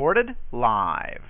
Recorded live.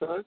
Correct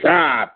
Stop.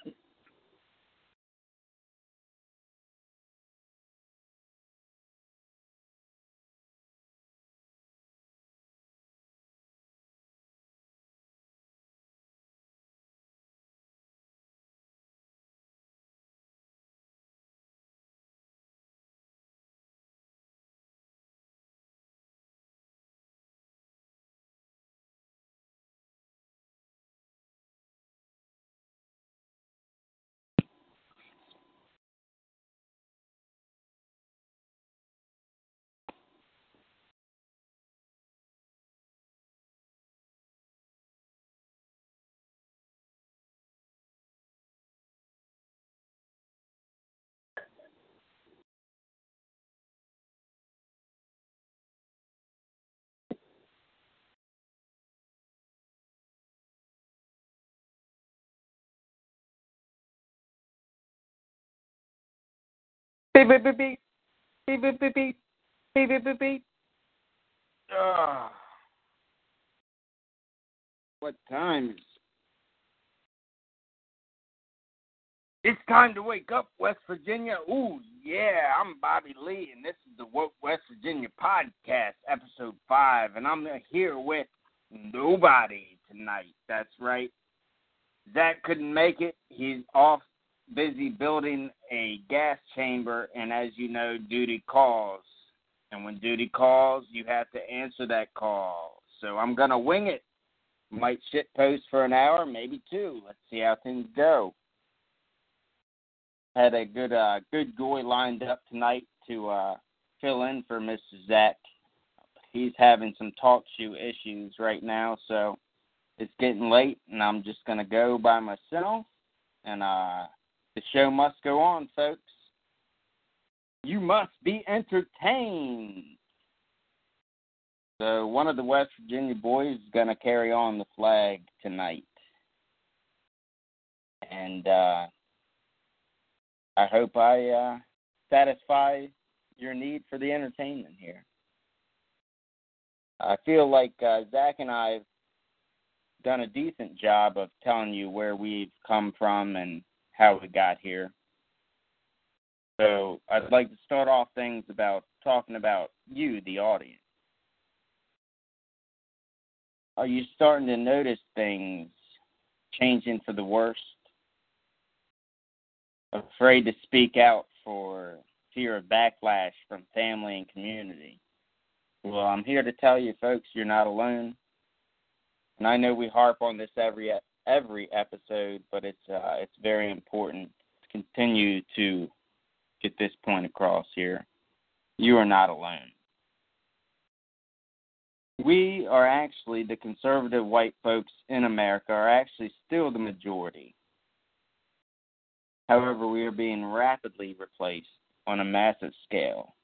Beep beep beep beep. Beep beep beep beep. Beep beep beep beep. Ah. What time is It's time to wake up, West Virginia. Ooh, yeah, I'm Bobby Lee, and this is the Woke West Virginia podcast, episode five, and I'm here with nobody tonight. That's right. Zach couldn't make it. He's off busy building a gas chamber, and as you know, duty calls. And when duty calls, you have to answer that call. So I'm gonna wing it. Might shit post for an hour, maybe two. Let's see how things go. Had a good uh good goy lined up tonight to uh fill in for Mr. Zach. He's having some talk shoe issues right now, so it's getting late and I'm just gonna go by myself and uh the show must go on, folks. You must be entertained. So one of the West Virginia boys is going to carry on the flag tonight. And uh, I hope I uh, satisfy your need for the entertainment here. I feel like uh, Zach and I have done a decent job of telling you where we've come from and how we got here. So I'd like to start off things about talking about you, the audience. Are you starting to notice things changing for the worst? Afraid to speak out for fear of backlash from family and community. Well, I'm here to tell you, folks, you're not alone. And I know we harp on this every every episode, but it's uh, it's very important to continue to get this point across here. You are not alone. We are actually the conservative white folks in America are actually still the majority. However, we are being rapidly replaced on a massive scale.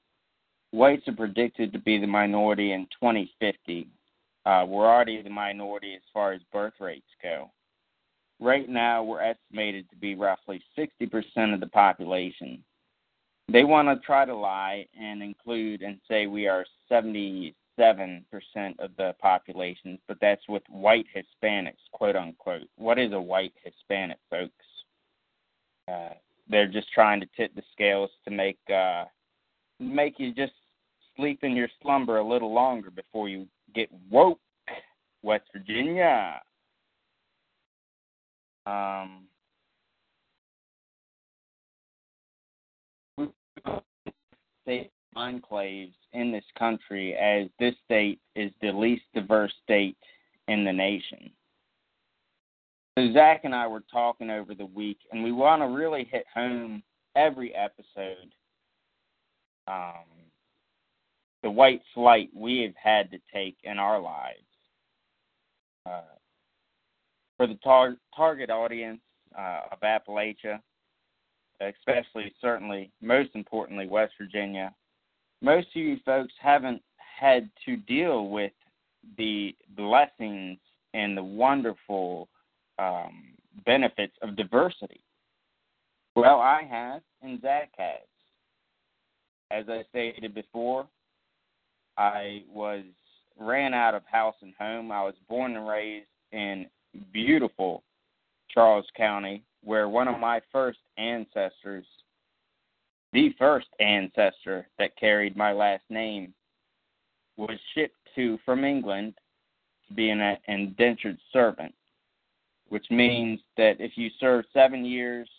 Whites are predicted to be the minority in 2050. Uh, we're already the minority as far as birth rates go. Right now, we're estimated to be roughly 60% of the population. They want to try to lie and include and say we are 77% of the population, but that's with white Hispanics, quote unquote. What is a white Hispanic, folks? Uh, they're just trying to tip the scales to make uh, make you just sleep in your slumber a little longer before you get woke, West Virginia. Um, state enclaves in this country, as this state is the least diverse state in the nation. So Zach and I were talking over the week, and we want to really hit home every episode um, the white flight we have had to take in our lives. Uh, for the tar- target audience uh, of Appalachia, especially, certainly, most importantly, West Virginia, most of you folks haven't had to deal with the blessings and the wonderful um, benefits of diversity. Well, I have, and Zach has. As I stated before, I was ran out of house and home. I was born and raised in beautiful Charles County, where one of my first ancestors, the first ancestor that carried my last name, was shipped to from England to be an indentured servant, which means that if you serve seven years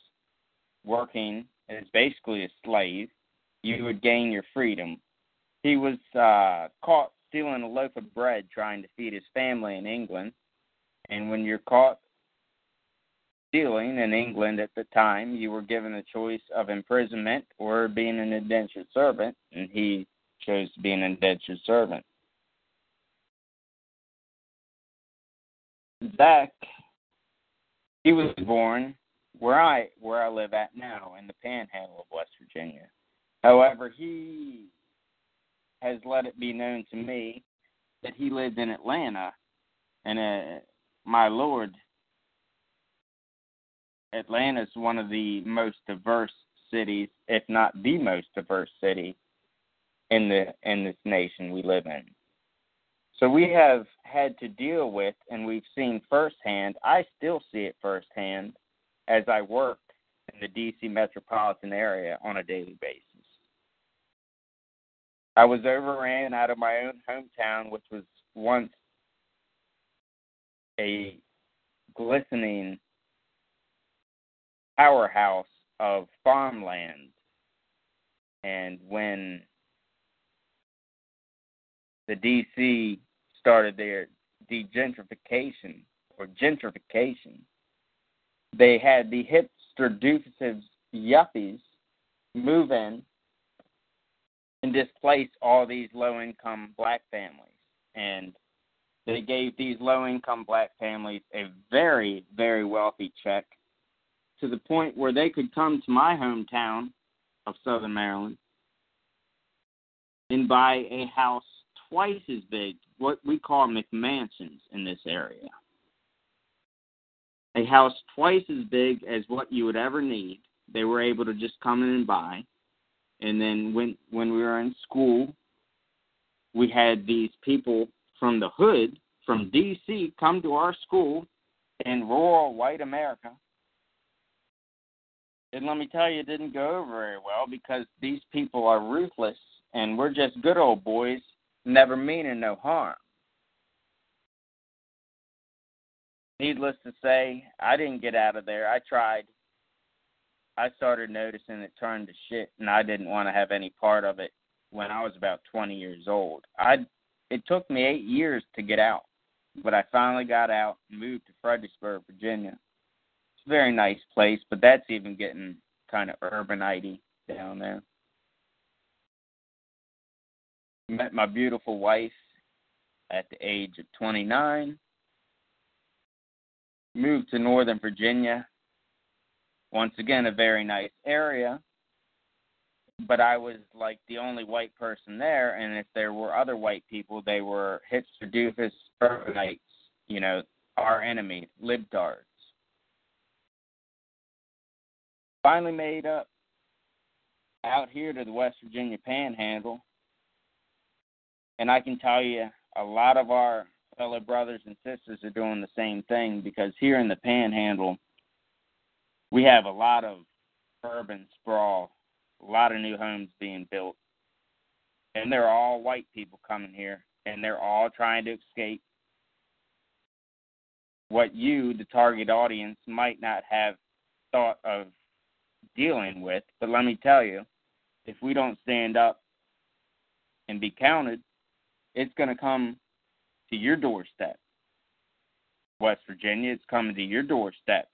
working as basically a slave, you would gain your freedom. He was uh, caught stealing a loaf of bread trying to feed his family in England. And when you're caught stealing in England at the time, you were given the choice of imprisonment or being an indentured servant, and he chose to be an indentured servant. Zach, he was born where I where I live at now in the Panhandle of West Virginia. However, he has let it be known to me that he lived in Atlanta, and uh, my lord, Atlanta is one of the most diverse cities, if not the most diverse city in the in this nation we live in. So we have had to deal with, and we've seen firsthand. I still see it firsthand as I work in the D.C. metropolitan area on a daily basis. I was overran out of my own hometown, which was once a glistening powerhouse of farmland. And when the DC started their degentrification or gentrification, they had the hipster doofuses yuppies move in and displace all these low income black families. And they gave these low income black families a very, very wealthy check to the point where they could come to my hometown of Southern Maryland and buy a house twice as big, what we call McMansions in this area. A house twice as big as what you would ever need. They were able to just come in and buy and then when when we were in school, we had these people from the hood from D.C. come to our school in rural white America. And let me tell you, it didn't go over very well because these people are ruthless and we're just good old boys, never meaning no harm. Needless to say, I didn't get out of there. I tried. I started noticing it turned to shit, and I didn't want to have any part of it when I was about 20 years old. I it took me eight years to get out, but I finally got out and moved to Fredericksburg, Virginia. It's a very nice place, but that's even getting kind of urbanity down there. Met my beautiful wife at the age of 29. Moved to Northern Virginia once again, a very nice area, but I was like the only white person there, and if there were other white people, they were hipster doofus urbanites, you know, our enemies, libtards. Finally made up out here to the West Virginia Panhandle, and I can tell you a lot of our fellow brothers and sisters are doing the same thing because here in the Panhandle we have a lot of urban sprawl, a lot of new homes being built, and they're all white people coming here, and they're all trying to escape what you, the target audience, might not have thought of dealing with. But let me tell you, if we don't stand up and be counted, it's going to come to your doorstep. West Virginia, it's coming to your doorstep.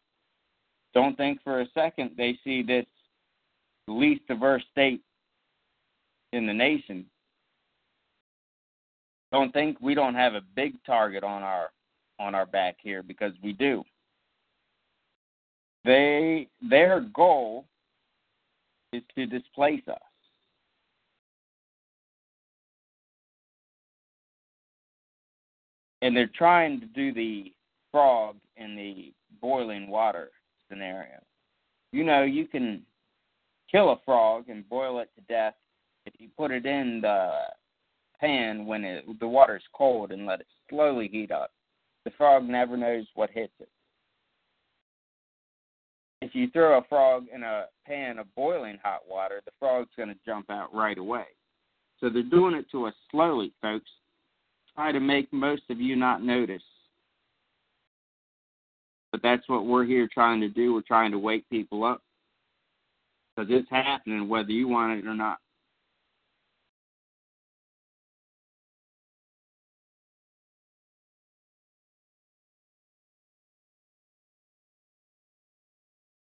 Don't think for a second they see this least diverse state in the nation. Don't think we don't have a big target on our on our back here because we do. They their goal is to displace us. And they're trying to do the frog in the boiling water scenario. You know, you can kill a frog and boil it to death if you put it in the pan when it, the water's cold and let it slowly heat up. The frog never knows what hits it. If you throw a frog in a pan of boiling hot water, the frog's going to jump out right away. So they're doing it to us slowly, folks. Try to make most of you not notice. But that's what we're here trying to do. We're trying to wake people up. Because it's happening whether you want it or not.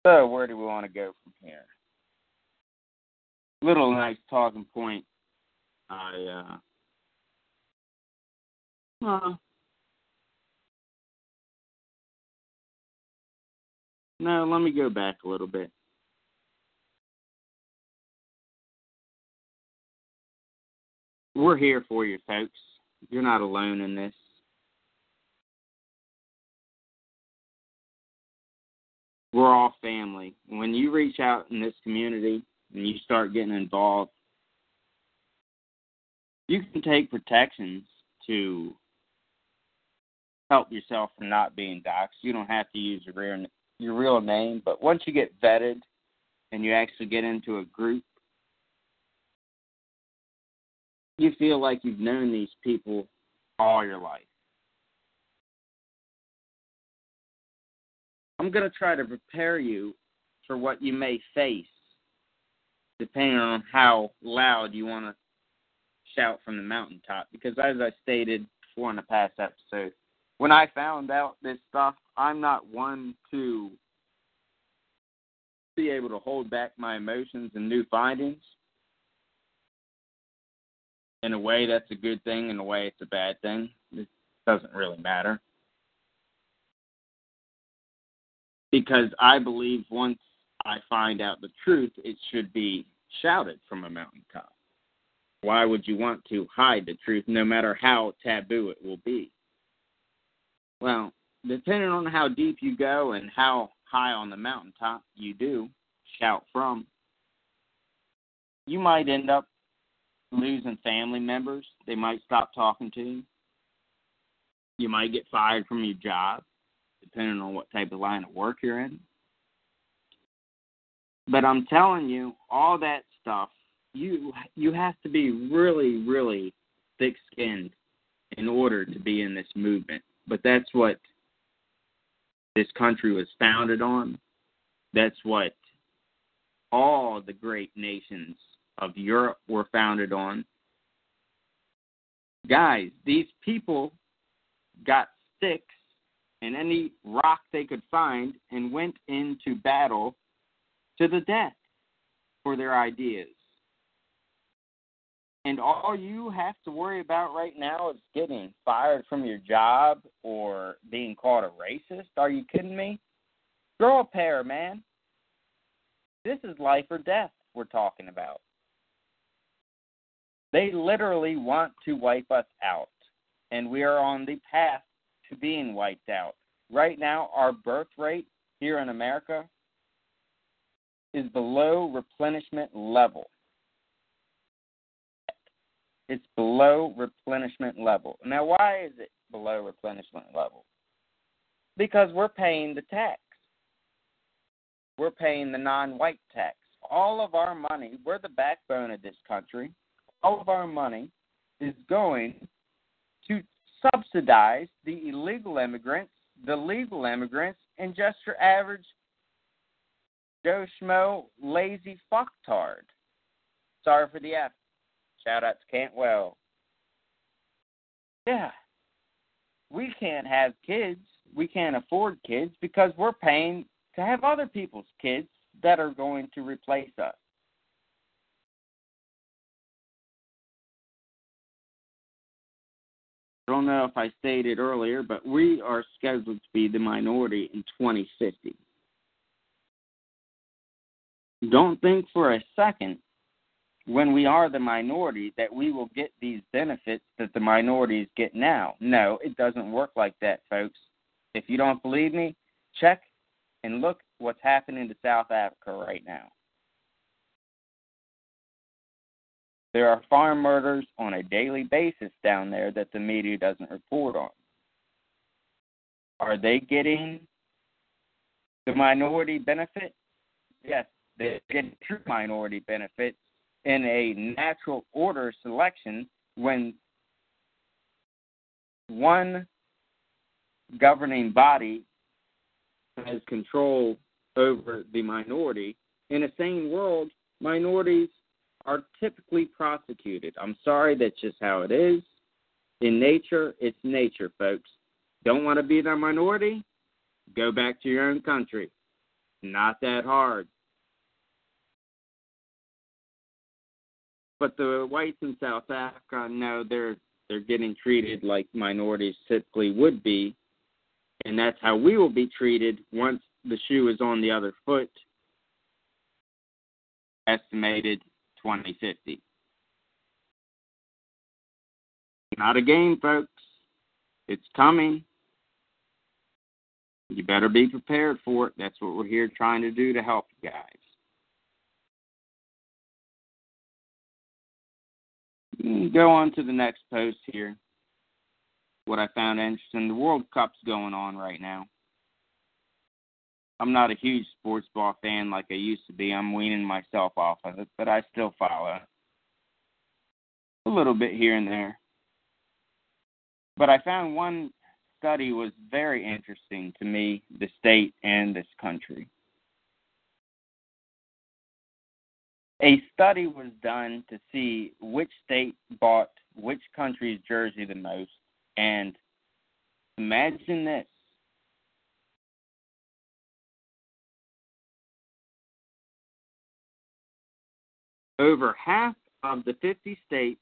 So, where do we want to go from here? Little nice talking point. I uh, uh no, let me go back a little bit. We're here for you, folks. You're not alone in this. we're all family. When you reach out in this community and you start getting involved, you can take protections to help yourself from not being doxxed. You don't have to use your real your real name, but once you get vetted and you actually get into a group, you feel like you've known these people all your life. I'm going to try to prepare you for what you may face, depending on how loud you want to shout from the mountaintop. Because as I stated before in the past episode, when I found out this stuff, I'm not one to be able to hold back my emotions and new findings. In a way, that's a good thing. In a way, it's a bad thing. It doesn't really matter. because I believe once I find out the truth, it should be shouted from a mountaintop. Why would you want to hide the truth, no matter how taboo it will be? Well, depending on how deep you go and how high on the mountaintop you do shout from, you might end up losing family members. They might stop talking to you. You might get fired from your job depending on what type of line of work you're in. But I'm telling you, all that stuff, you you have to be really, really thick skinned in order to be in this movement. But that's what this country was founded on. That's what all the great nations of Europe were founded on. Guys, these people got sticks and any rock they could find and went into battle to the death for their ideas. And all you have to worry about right now is getting fired from your job or being called a racist. Are you kidding me? Grow a pair, man. This is life or death we're talking about. They literally want to wipe us out, and we are on the path to being wiped out. Right now, our birth rate here in America is below replenishment level. It's below replenishment level. Now, why is it below replenishment level? Because we're paying the tax. We're paying the non white tax. All of our money, we're the backbone of this country. All of our money is going to subsidize the illegal immigrants, the legal immigrants, and just your average Joe Schmo lazy fucktard. sorry for the F. Shout out to Cantwell. Yeah. We can't have kids. We can't afford kids because we're paying to have other people's kids that are going to replace us. I don't know if I stated earlier, but we are scheduled to be the minority in 2050. Don't think for a second when we are the minority that we will get these benefits that the minorities get now. No, it doesn't work like that, folks. If you don't believe me, check and look what's happening to South Africa right now. There are farm murders on a daily basis down there that the media doesn't report on. Are they getting the minority benefit? Yes, they're getting true minority benefit in a natural order selection when one governing body has control over the minority. In a sane world, minorities are typically prosecuted. I'm sorry, that's just how it is. In nature, it's nature, folks. Don't want to be the minority? Go back to your own country. Not that hard. But the whites in South Africa, no, they're they're getting treated like minorities typically would be, and that's how we will be treated once the shoe is on the other foot. Estimated 2050. Not a game, folks. It's coming. You better be prepared for it. That's what we're here trying to do to help you guys. Hmm, go on to the next post here. What I found interesting the World Cup's going on right now. I'm not a huge sports ball fan like I used to be. I'm weaning myself off of it, but I still follow a little bit here and there. But I found one study was very interesting to me, the state and this country. A study was done to see which state bought which country's jersey the most, and imagine this over half of the 50 states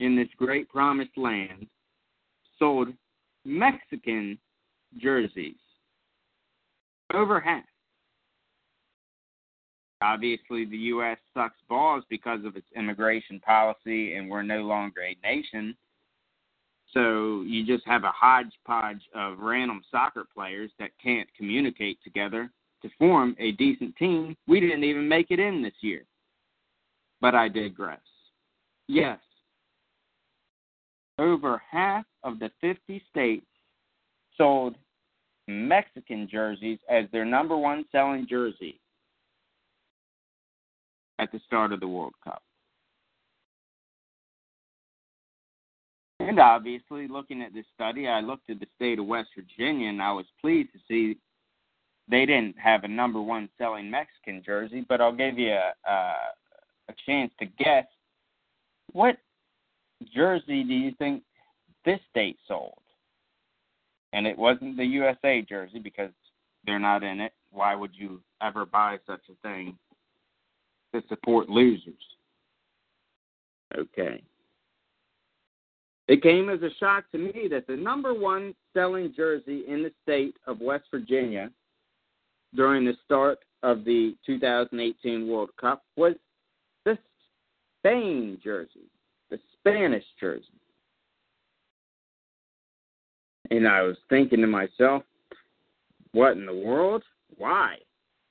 in this great promised land sold Mexican jerseys. Over half. Obviously, the U.S. sucks balls because of its immigration policy, and we're no longer a nation. So you just have a hodgepodge of random soccer players that can't communicate together to form a decent team. We didn't even make it in this year. But I digress. Yes, over half of the 50 states sold Mexican jerseys as their number one selling jersey at the start of the World Cup. And obviously, looking at this study, I looked at the state of West Virginia and I was pleased to see they didn't have a number one selling Mexican jersey, but I'll give you a, a, a chance to guess what jersey do you think this state sold? And it wasn't the USA jersey because they're not in it. Why would you ever buy such a thing to support losers? Okay. It came as a shock to me that the number one selling jersey in the state of West Virginia during the start of the 2018 World Cup was the Spain jersey, the Spanish jersey. And I was thinking to myself, what in the world? Why?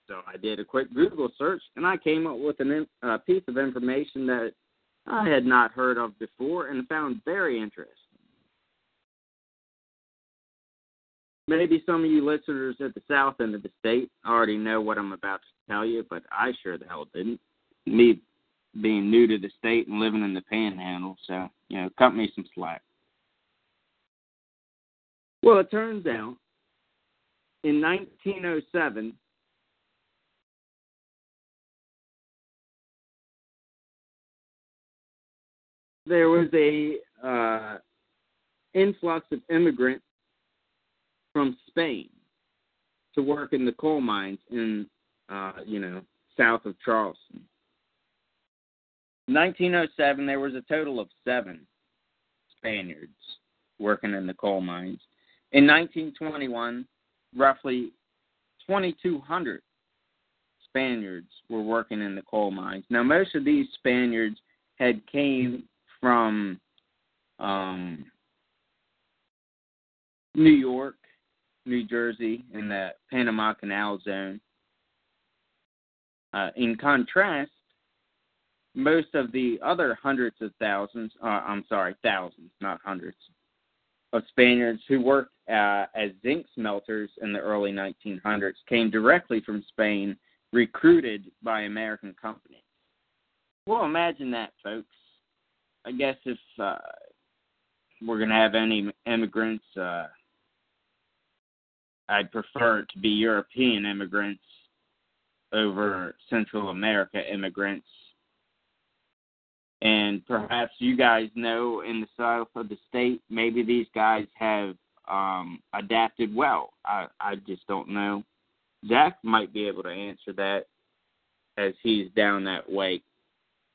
So I did a quick Google search and I came up with a piece of information that I had not heard of before and found very interesting. Maybe some of you listeners at the south end of the state already know what I'm about to tell you, but I sure the hell didn't. Me being new to the state and living in the panhandle, so, you know, cut me some slack. Well, it turns out in 1907, there was a uh, influx of immigrants from Spain to work in the coal mines in, uh, you know, south of Charleston. 1907, there was a total of seven Spaniards working in the coal mines. In 1921, roughly 2,200 Spaniards were working in the coal mines. Now, most of these Spaniards had came from um, New York, New Jersey, in the Panama Canal Zone. Uh, in contrast, most of the other hundreds of thousands, uh, I'm sorry, thousands, not hundreds, of Spaniards who worked uh, as zinc smelters in the early 1900s came directly from Spain, recruited by American companies. Well, imagine that, folks. I guess if uh, we're going to have any immigrants, uh, I'd prefer it to be European immigrants over Central America immigrants. And perhaps you guys know in the south of the state, maybe these guys have um, adapted well. I, I just don't know. Zach might be able to answer that as he's down that way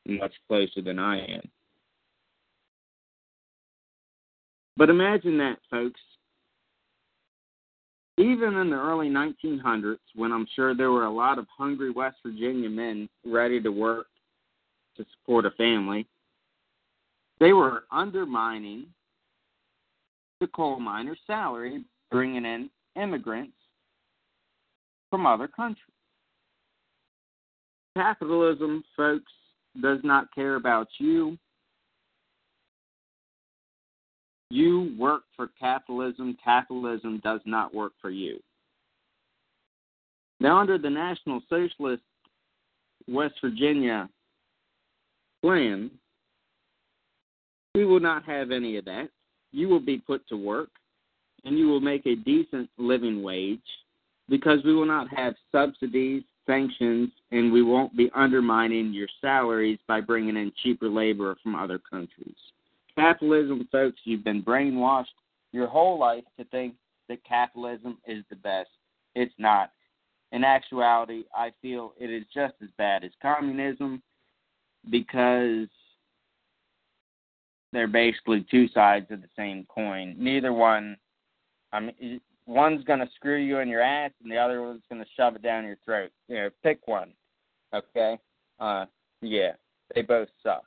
much closer than I am. But imagine that, folks. Even in the early 1900s, when I'm sure there were a lot of hungry West Virginia men ready to work to support a family, they were undermining the coal miner's salary, bringing in immigrants from other countries. Capitalism, folks, does not care about you. You work for capitalism. Capitalism does not work for you. Now, under the National Socialist West Virginia plan, we will not have any of that. You will be put to work and you will make a decent living wage because we will not have subsidies, sanctions, and we won't be undermining your salaries by bringing in cheaper labor from other countries. Capitalism, folks, you've been brainwashed your whole life to think that capitalism is the best. It's not. In actuality, I feel it is just as bad as communism because they're basically two sides of the same coin. Neither one, I mean, one's going to screw you in your ass and the other one's going to shove it down your throat. You know, pick one. Okay? Uh, yeah, they both suck.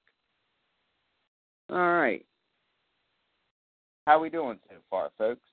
All right. How we doing so far, folks?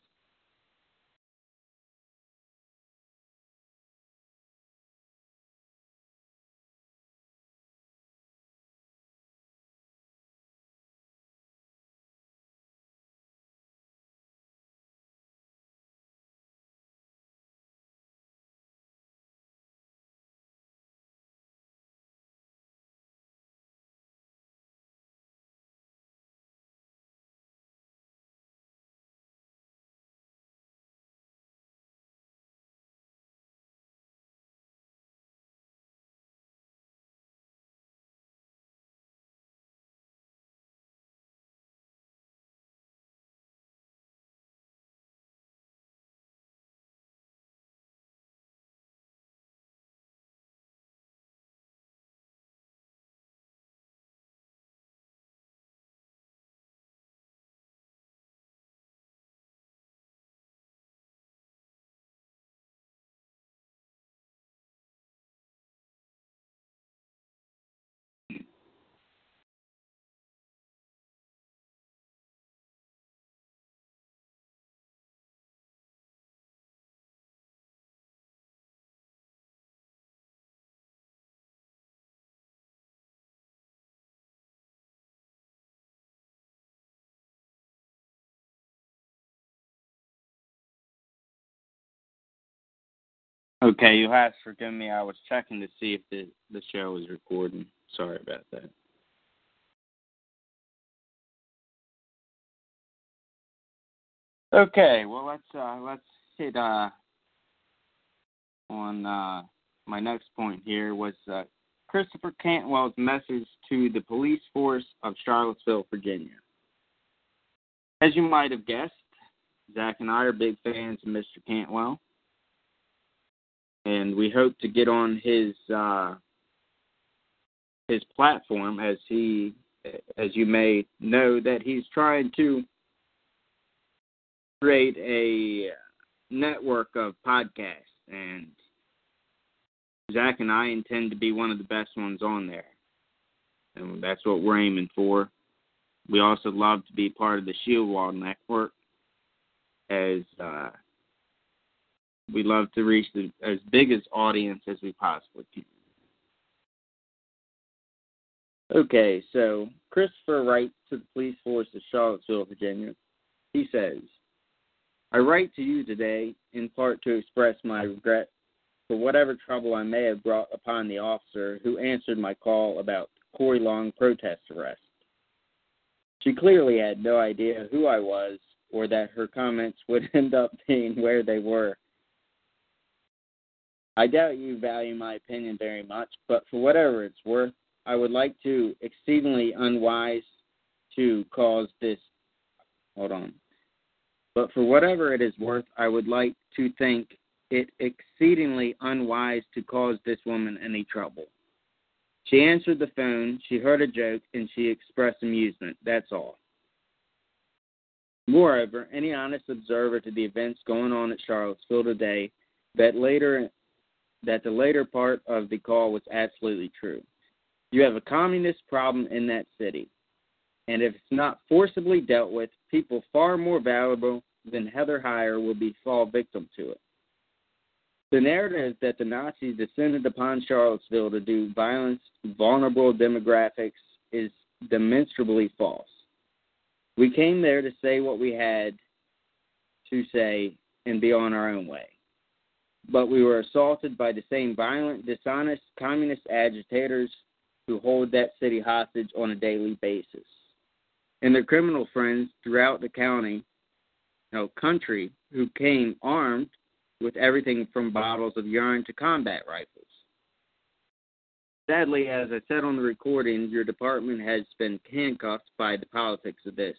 Okay, you have forgive me. I was checking to see if the the show was recording. Sorry about that. Okay, well let's uh let's hit uh on uh my next point here was uh Christopher Cantwell's message to the police force of Charlottesville, Virginia. As you might have guessed, Zach and I are big fans of Mr. Cantwell, and we hope to get on his uh, his platform as he, as you may know, that he's trying to create a network of podcasts, and Zach and I intend to be one of the best ones on there, and that's what we're aiming for. We also love to be part of the Shield Wall Network, as uh, we love to reach the, as big as audience as we possibly can. Okay, so Christopher writes to the police force of Charlottesville, Virginia. He says, I write to you today in part to express my regret for whatever trouble I may have brought upon the officer who answered my call about Corey Long protest arrest. She clearly had no idea who I was or that her comments would end up being where they were. I doubt you value my opinion very much, but for whatever it's worth, I would like to exceedingly unwise to cause this. Hold on. But for whatever it is worth, I would like to think it exceedingly unwise to cause this woman any trouble. She answered the phone, she heard a joke, and she expressed amusement. That's all. Moreover, any honest observer to the events going on at Charlottesville today that later that the later part of the call was absolutely true. You have a communist problem in that city. And if it's not forcibly dealt with, people far more valuable than Heather Heyer will be fall victim to it. The narrative that the Nazis descended upon Charlottesville to do violence, vulnerable demographics, is demonstrably false. We came there to say what we had to say and be on our own way. But we were assaulted by the same violent, dishonest communist agitators who hold that city hostage on a daily basis. And their criminal friends throughout the county, no country, who came armed with everything from bottles of urine to combat rifles. Sadly, as I said on the recording, your department has been handcuffed by the politics of this.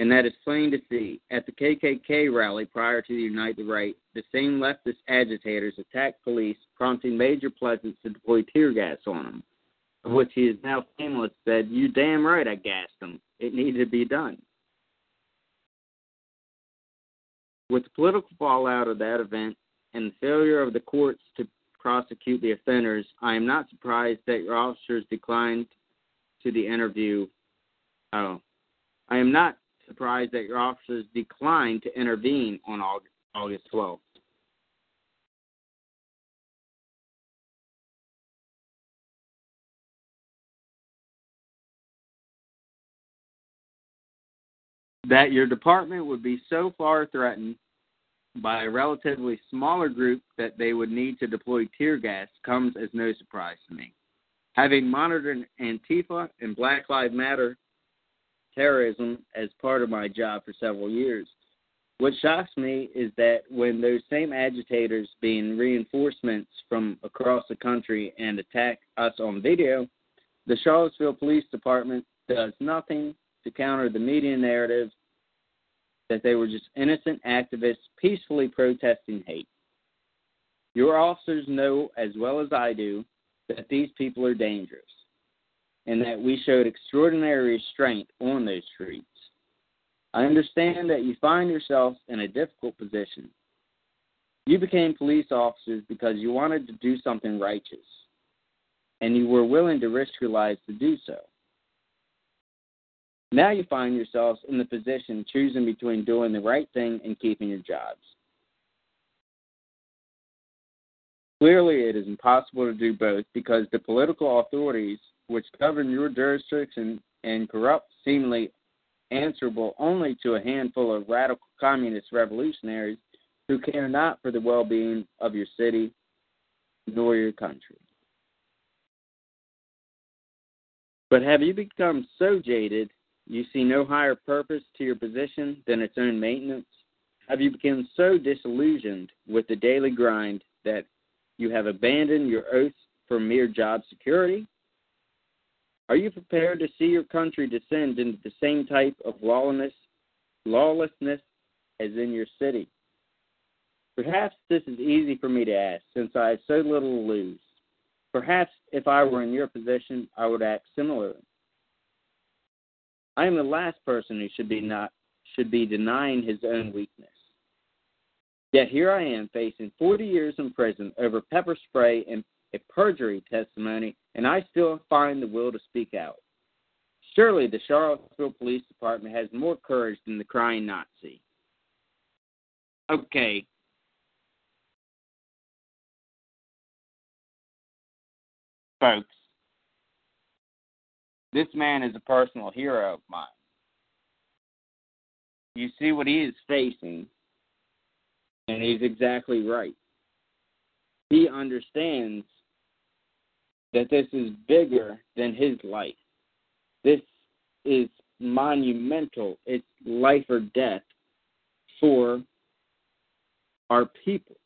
And that is plain to see. At the KKK rally prior to the Unite the Right, the same leftist agitators attacked police, prompting Major Pleasants to deploy tear gas on them, of which he is now famous said, You damn right I gassed them. It needed to be done. With the political fallout of that event and the failure of the courts to prosecute the offenders, I am not surprised that your officers declined to the interview. Oh, I am not surprised that your officers declined to intervene on August, August 12th. That your department would be so far threatened by a relatively smaller group that they would need to deploy tear gas comes as no surprise to me. Having monitored Antifa and Black Lives Matter terrorism as part of my job for several years. What shocks me is that when those same agitators, being reinforcements from across the country, and attack us on video, the Charlottesville Police Department does nothing to counter the media narrative that they were just innocent activists peacefully protesting hate. Your officers know as well as I do that these people are dangerous and that we showed extraordinary restraint on those streets. I understand that you find yourselves in a difficult position. You became police officers because you wanted to do something righteous, and you were willing to risk your lives to do so. Now you find yourselves in the position choosing between doing the right thing and keeping your jobs. Clearly, it is impossible to do both because the political authorities which govern your jurisdiction and corrupt, seemingly answerable only to a handful of radical communist revolutionaries who care not for the well being of your city nor your country. But have you become so jaded you see no higher purpose to your position than its own maintenance? Have you become so disillusioned with the daily grind that you have abandoned your oaths for mere job security? Are you prepared to see your country descend into the same type of lawlessness, lawlessness as in your city? Perhaps this is easy for me to ask, since I have so little to lose. Perhaps if I were in your position, I would act similarly. I am the last person who should be not should be denying his own weakness. Yet here I am facing 40 years in prison over pepper spray and a perjury testimony, and I still find the will to speak out. Surely the Charlottesville Police Department has more courage than the crying Nazi. Okay. Folks, this man is a personal hero of mine. You see what he is facing, and he's exactly right. He understands that this is bigger than his life. This is monumental. It's life or death for our people.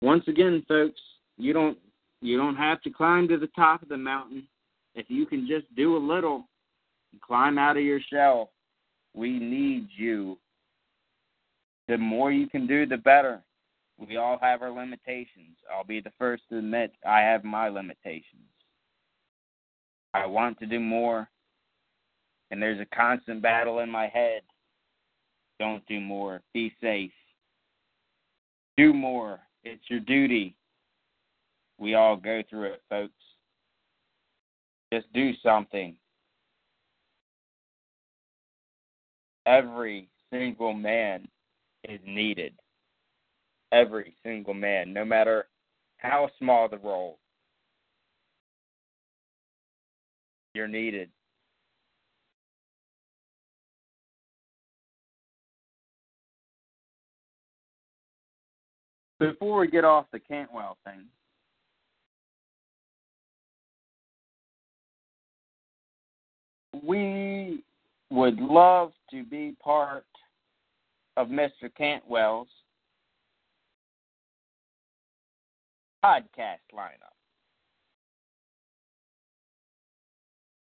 Once again, folks, you don't you don't have to climb to the top of the mountain. If you can just do a little, climb out of your shell. We need you. The more you can do, the better. We all have our limitations. I'll be the first to admit I have my limitations. I want to do more, and there's a constant battle in my head. Don't do more. Be safe. Do more. It's your duty. We all go through it, folks. Just do something. Every single man is needed. Every single man, no matter how small the role, you're needed. Before we get off the Cantwell thing, we would love to be part of Mr. Cantwell's podcast lineup.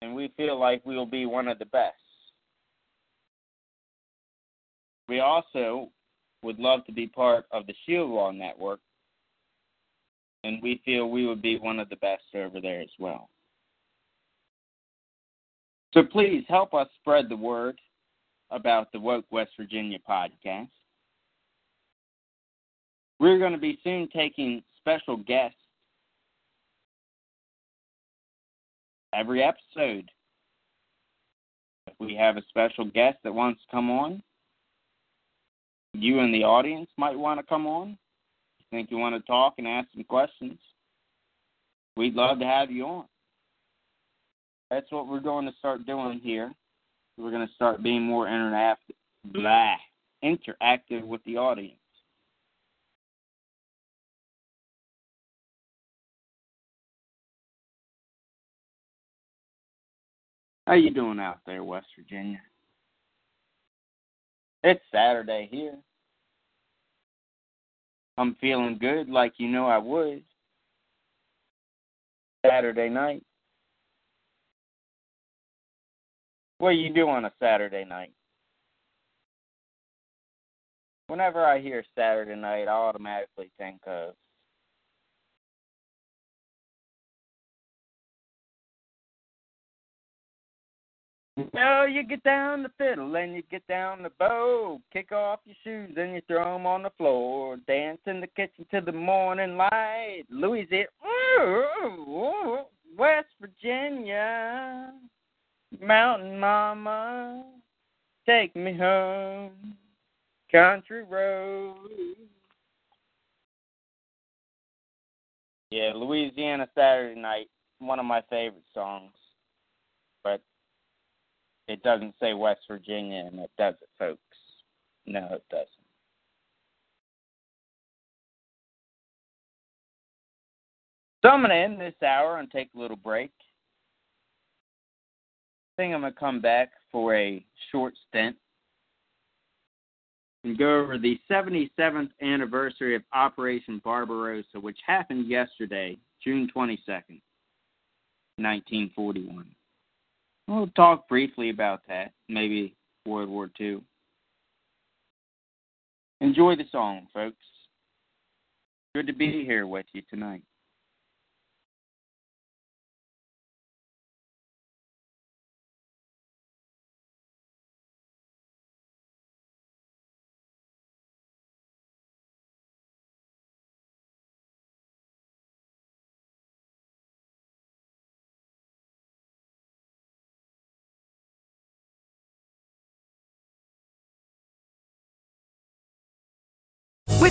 And we feel like we'll be one of the best. We also would love to be part of the Shield Wall Network, and we feel we would be one of the best over there as well. So please help us spread the word about the Woke West Virginia podcast. We're going to be soon taking special guests every episode. If we have a special guest that wants to come on, you and the audience might want to come on. Think you want to talk and ask some questions? We'd love to have you on. That's what we're going to start doing here. We're going to start being more interactive, blah, interactive with the audience. How you doing out there, West Virginia? It's Saturday here. I'm feeling good like you know I would. Saturday night. What you do on a Saturday night? Whenever I hear Saturday night, I automatically think of Well, you get down the fiddle and you get down the bow, kick off your shoes and you throw 'em on the floor, dance in the kitchen till the morning light. Louisiana, West Virginia. Mountain Mama, take me home, country road. Yeah, Louisiana Saturday Night, one of my favorite songs. But it doesn't say West Virginia, and it doesn't, folks. No, it doesn't. So I'm going to end this hour and take a little break. I think I'm to come back for a short stint. and go over the 77th anniversary of Operation Barbarossa, which happened yesterday, June 22nd, 1941. We'll talk briefly about that, maybe World War II. Enjoy the song, folks. Good to be here with you tonight.